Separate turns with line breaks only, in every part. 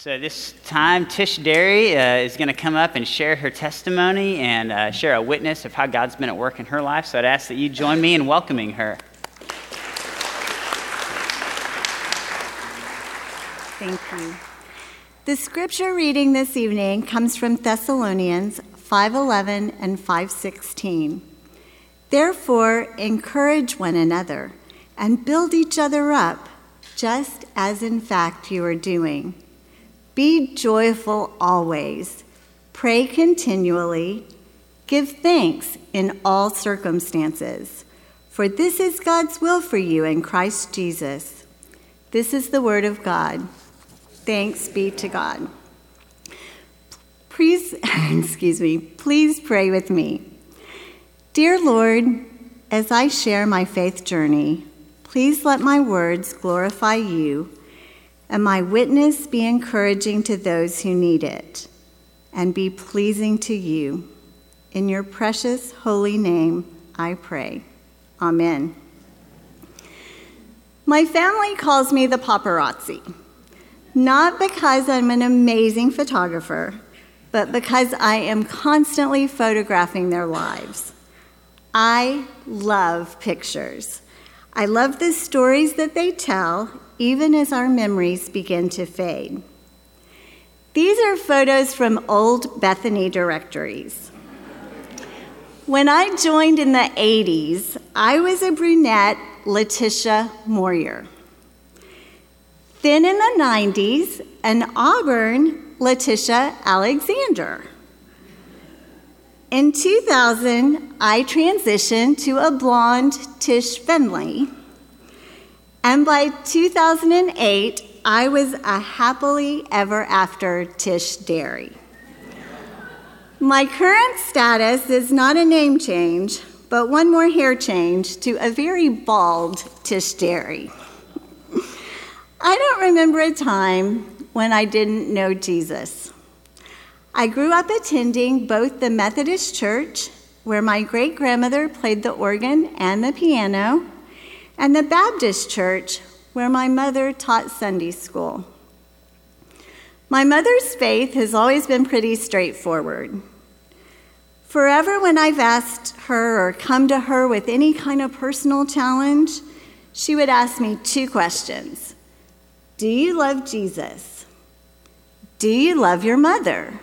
So, this time, Tish Derry uh, is going to come up and share her testimony and uh, share a witness of how God's been at work in her life. So, I'd ask that you join me in welcoming her.
Thank you. The scripture reading this evening comes from Thessalonians 5:11 and 5:16. Therefore, encourage one another and build each other up, just as in fact you are doing. Be joyful always. Pray continually. Give thanks in all circumstances, for this is God's will for you in Christ Jesus. This is the word of God. Thanks be to God. Please, excuse me, please pray with me. Dear Lord, as I share my faith journey, please let my words glorify you and my witness be encouraging to those who need it and be pleasing to you. In your precious holy name, I pray. Amen. My family calls me the paparazzi, not because I'm an amazing photographer, but because I am constantly photographing their lives. I love pictures. I love the stories that they tell, even as our memories begin to fade. These are photos from old Bethany directories. When I joined in the 80s, I was a brunette, Letitia Moyer. Then in the 90s, an auburn, Letitia Alexander. In 2000, I transitioned to a blonde Tish Finley. And by 2008, I was a happily ever after Tish Derry. My current status is not a name change, but one more hair change to a very bald Tish Derry. I don't remember a time when I didn't know Jesus. I grew up attending both the Methodist Church, where my great grandmother played the organ and the piano, and the Baptist Church, where my mother taught Sunday school. My mother's faith has always been pretty straightforward. Forever, when I've asked her or come to her with any kind of personal challenge, she would ask me two questions Do you love Jesus? Do you love your mother?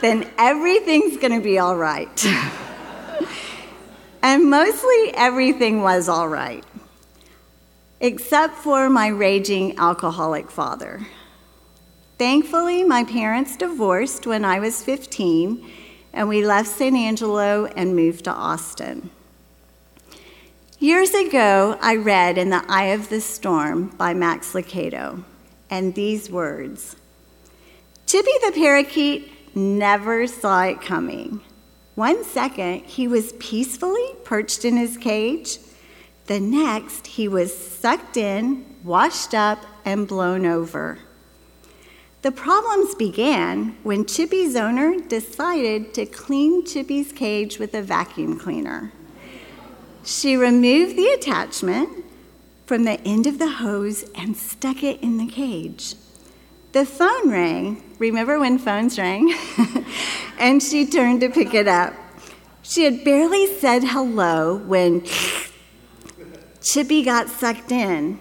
then everything's going to be all right. and mostly everything was all right, except for my raging alcoholic father. Thankfully, my parents divorced when I was 15, and we left San Angelo and moved to Austin. Years ago, I read In the Eye of the Storm by Max Lucado, and these words Chippy the parakeet never saw it coming. One second, he was peacefully perched in his cage. The next, he was sucked in, washed up, and blown over. The problems began when Chippy's owner decided to clean Chippy's cage with a vacuum cleaner. She removed the attachment from the end of the hose and stuck it in the cage. The phone rang. Remember when phones rang? and she turned to pick it up. She had barely said hello when Chippy got sucked in.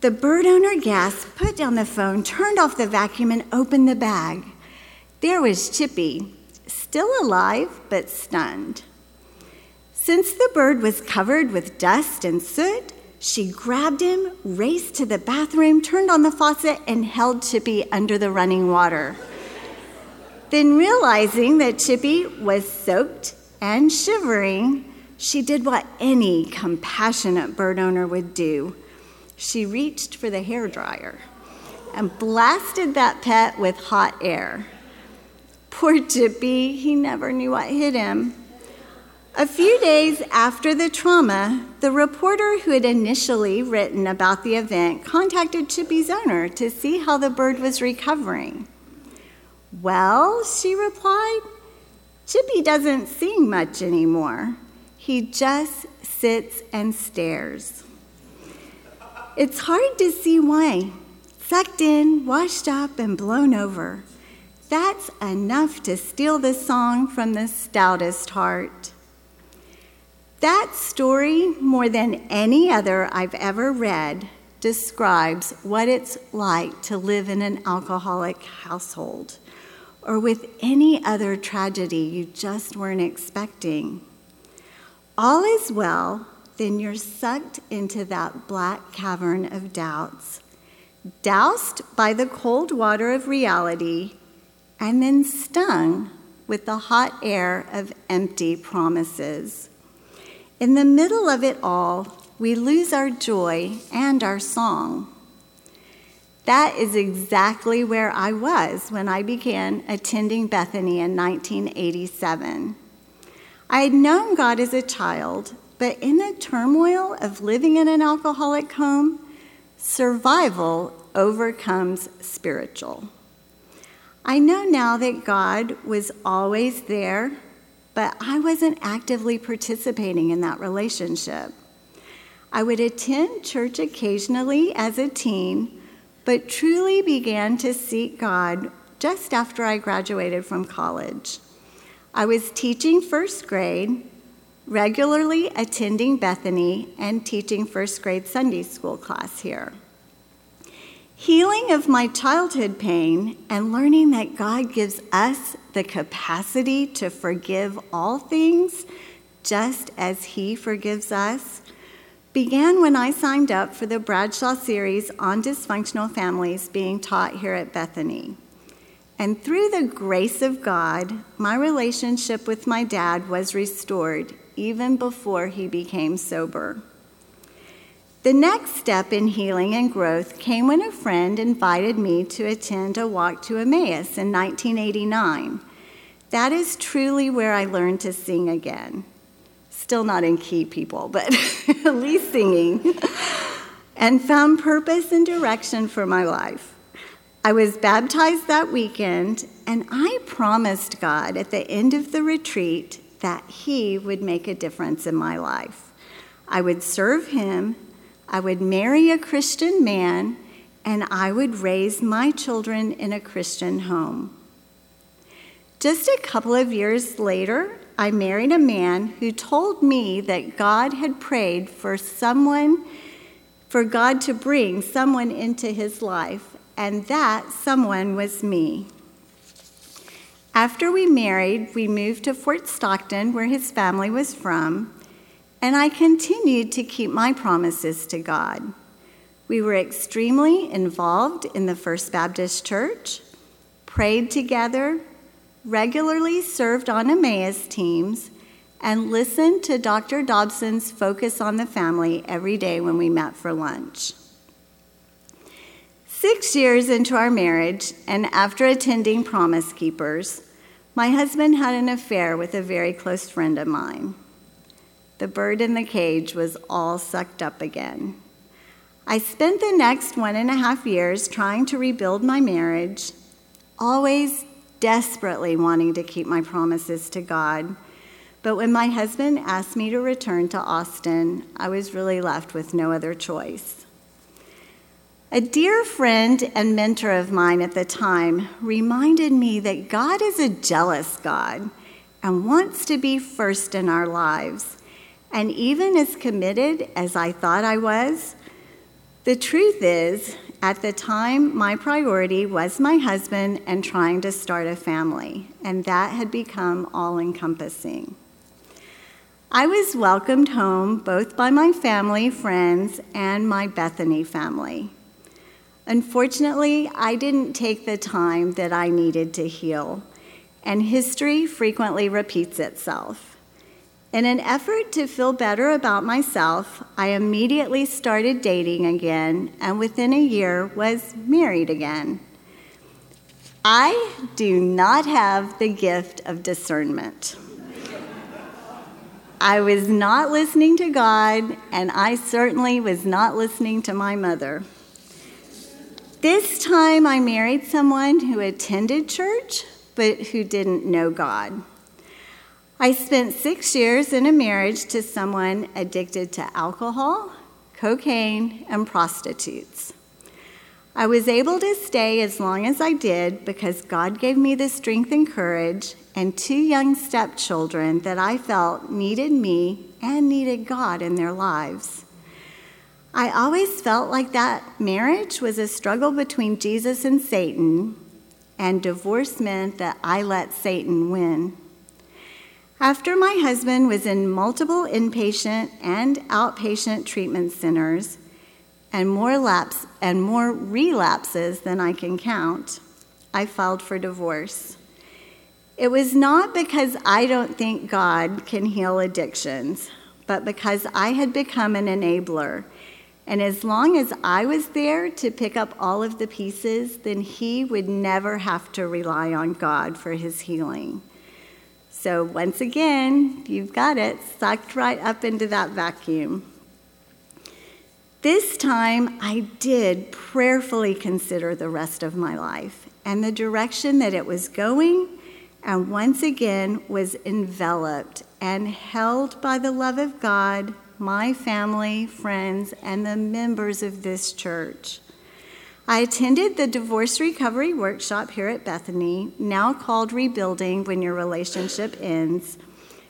The bird owner gasped, put down the phone, turned off the vacuum, and opened the bag. There was Chippy, still alive but stunned. Since the bird was covered with dust and soot, she grabbed him, raced to the bathroom, turned on the faucet, and held Chippy under the running water. Then, realizing that Chippy was soaked and shivering, she did what any compassionate bird owner would do. She reached for the hair dryer and blasted that pet with hot air. Poor Chippy, he never knew what hit him. A few days after the trauma, the reporter who had initially written about the event contacted Chippy's owner to see how the bird was recovering. Well, she replied, Chippy doesn't sing much anymore. He just sits and stares. It's hard to see why. sucked in, washed up, and blown over. That's enough to steal the song from the stoutest heart. That story, more than any other I've ever read, describes what it's like to live in an alcoholic household or with any other tragedy you just weren't expecting. All is well, then you're sucked into that black cavern of doubts, doused by the cold water of reality, and then stung with the hot air of empty promises. In the middle of it all, we lose our joy and our song. That is exactly where I was when I began attending Bethany in 1987. I had known God as a child, but in the turmoil of living in an alcoholic home, survival overcomes spiritual. I know now that God was always there, but I wasn't actively participating in that relationship. I would attend church occasionally as a teen, but truly began to seek God just after I graduated from college. I was teaching first grade, regularly attending Bethany, and teaching first grade Sunday school class here. Healing of my childhood pain and learning that God gives us the capacity to forgive all things just as He forgives us began when I signed up for the Bradshaw series on dysfunctional families being taught here at Bethany. And through the grace of God, my relationship with my dad was restored even before he became sober. The next step in healing and growth came when a friend invited me to attend a walk to Emmaus in 1989. That is truly where I learned to sing again. Still not in key, people, but at least singing. and found purpose and direction for my life. I was baptized that weekend, and I promised God at the end of the retreat that He would make a difference in my life. I would serve Him I would marry a Christian man, and I would raise my children in a Christian home. Just a couple of years later, I married a man who told me that God had prayed for someone, for God to bring someone into his life, and that someone was me. After we married, we moved to Fort Stockton, where his family was from, and I continued to keep my promises to God. We were extremely involved in the First Baptist Church, prayed together, regularly served on Emmaus teams, and listened to Dr. Dobson's Focus on the Family every day when we met for lunch. Six years into our marriage, and after attending Promise Keepers, my husband had an affair with a very close friend of mine. The bird in the cage was all sucked up again. I spent the next one and a half years trying to rebuild my marriage, always desperately wanting to keep my promises to God. But when my husband asked me to return to Austin, I was really left with no other choice. A dear friend and mentor of mine at the time reminded me that God is a jealous God and wants to be first in our lives. And even as committed as I thought I was, the truth is, at the time, my priority was my husband and trying to start a family, and that had become all encompassing. I was welcomed home both by my family, friends, and my Bethany family. Unfortunately, I didn't take the time that I needed to heal, and history frequently repeats itself. In an effort to feel better about myself, I immediately started dating again and within a year was married again. I do not have the gift of discernment. I was not listening to God, and I certainly was not listening to my mother. This time I married someone who attended church, but who didn't know God. I spent six years in a marriage to someone addicted to alcohol, cocaine, and prostitutes. I was able to stay as long as I did because God gave me the strength and courage and two young stepchildren that I felt needed me and needed God in their lives. I always felt like that marriage was a struggle between Jesus and Satan, and divorce meant that I let Satan win. After my husband was in multiple inpatient and outpatient treatment centers, and more lapse and more relapses than I can count, I filed for divorce. It was not because I don't think God can heal addictions, but because I had become an enabler. And as long as I was there to pick up all of the pieces, then he would never have to rely on God for his healing. So, once again, you've got it sucked right up into that vacuum. This time, I did prayerfully consider the rest of my life and the direction that it was going, and once again was enveloped and held by the love of God, my family, friends, and the members of this church. I attended the divorce recovery workshop here at Bethany, now called Rebuilding When Your Relationship Ends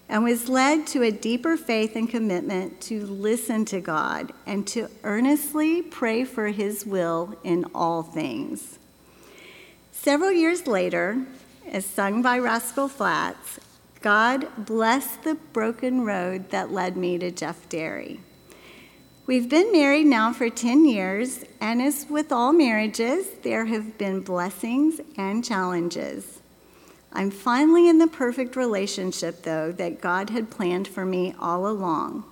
and was led to a deeper faith and commitment to listen to God and to earnestly pray for His will in all things. Several years later, as sung by Rascal Flatts, God blessed the broken road that led me to Jeff Derry. We've been married now for 10 years, and as with all marriages, there have been blessings and challenges. I'm finally in the perfect relationship, though, that God had planned for me all along.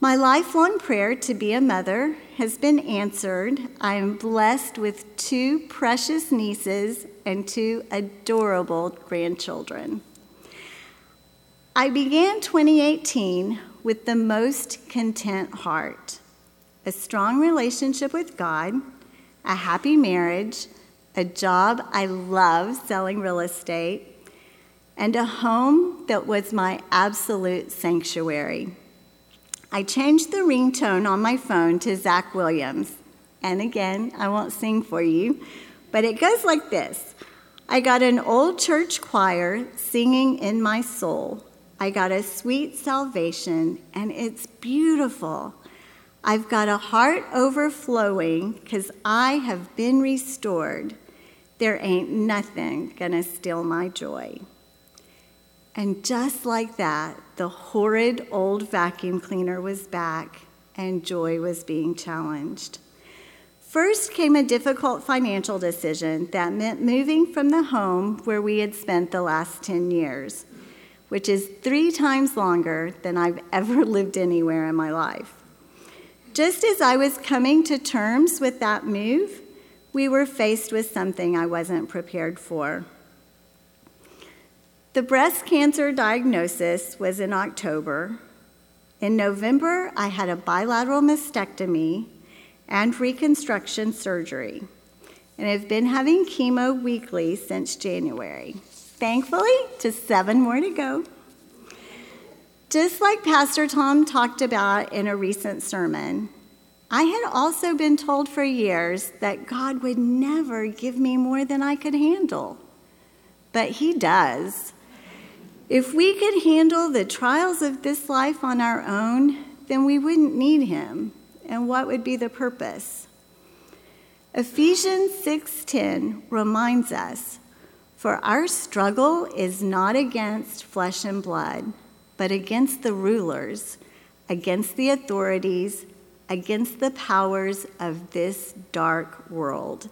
My lifelong prayer to be a mother has been answered. I am blessed with two precious nieces and two adorable grandchildren. I began 2018 with the most content heart, a strong relationship with God, a happy marriage, a job I love selling real estate, and a home that was my absolute sanctuary. I changed the ringtone on my phone to Zach Williams. And again, I won't sing for you, but it goes like this I got an old church choir singing in my soul. I got a sweet salvation, and it's beautiful. I've got a heart overflowing because I have been restored. There ain't nothing gonna steal my joy. And just like that, the horrid old vacuum cleaner was back and joy was being challenged. First came a difficult financial decision that meant moving from the home where we had spent the last 10 years, which is three times longer than I've ever lived anywhere in my life. Just as I was coming to terms with that move, we were faced with something I wasn't prepared for. The breast cancer diagnosis was in October. In November, I had a bilateral mastectomy and reconstruction surgery, and have been having chemo weekly since January. Thankfully, just seven more to go. Just like Pastor Tom talked about in a recent sermon, I had also been told for years that God would never give me more than I could handle. But He does. If we could handle the trials of this life on our own, then we wouldn't need Him. And what would be the purpose? Ephesians 6:10 reminds us, "For our struggle is not against flesh and blood, but against the rulers, against the authorities, against the powers of this dark world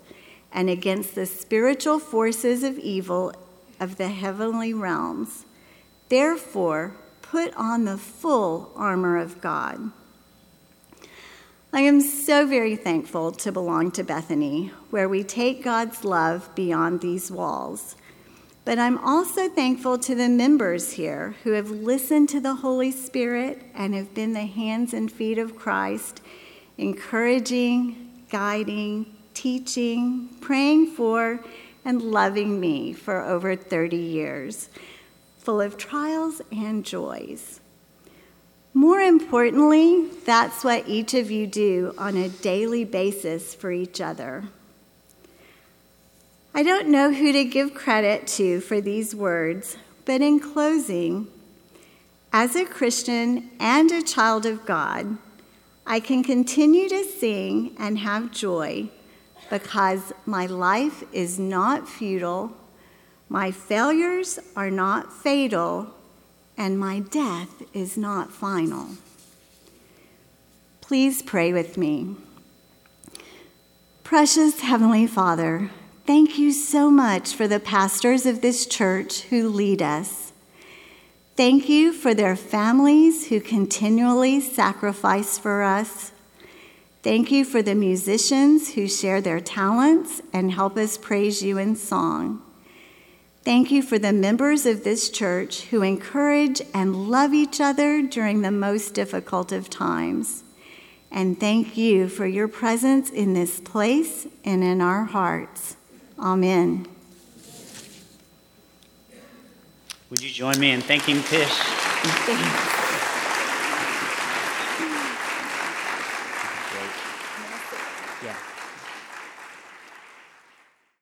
and against the spiritual forces of evil of the heavenly realms. Therefore, put on the full armor of God. I am so very thankful to belong to Bethany, where we take God's love beyond these walls. But I'm also thankful to the members here who have listened to the Holy Spirit and have been the hands and feet of Christ, encouraging, guiding, teaching, praying for, and loving me for over 30 years, full of trials and joys. More importantly, that's what each of you do on a daily basis for each other. I don't know who to give credit to for these words, but in closing, as a Christian and a child of God, I can continue to sing and have joy because my life is not futile, my failures are not fatal, and my death is not final. Please pray with me. Precious Heavenly Father, thank you so much for the pastors of this church who lead us. Thank you for their families who continually sacrifice for us. Thank you for the musicians who share their talents and help us praise you in song. Thank you for the members of this church who encourage and love each other during the most difficult of times. And thank you for your presence in this place and in our hearts. Amen.
Would you join me in thanking Tish?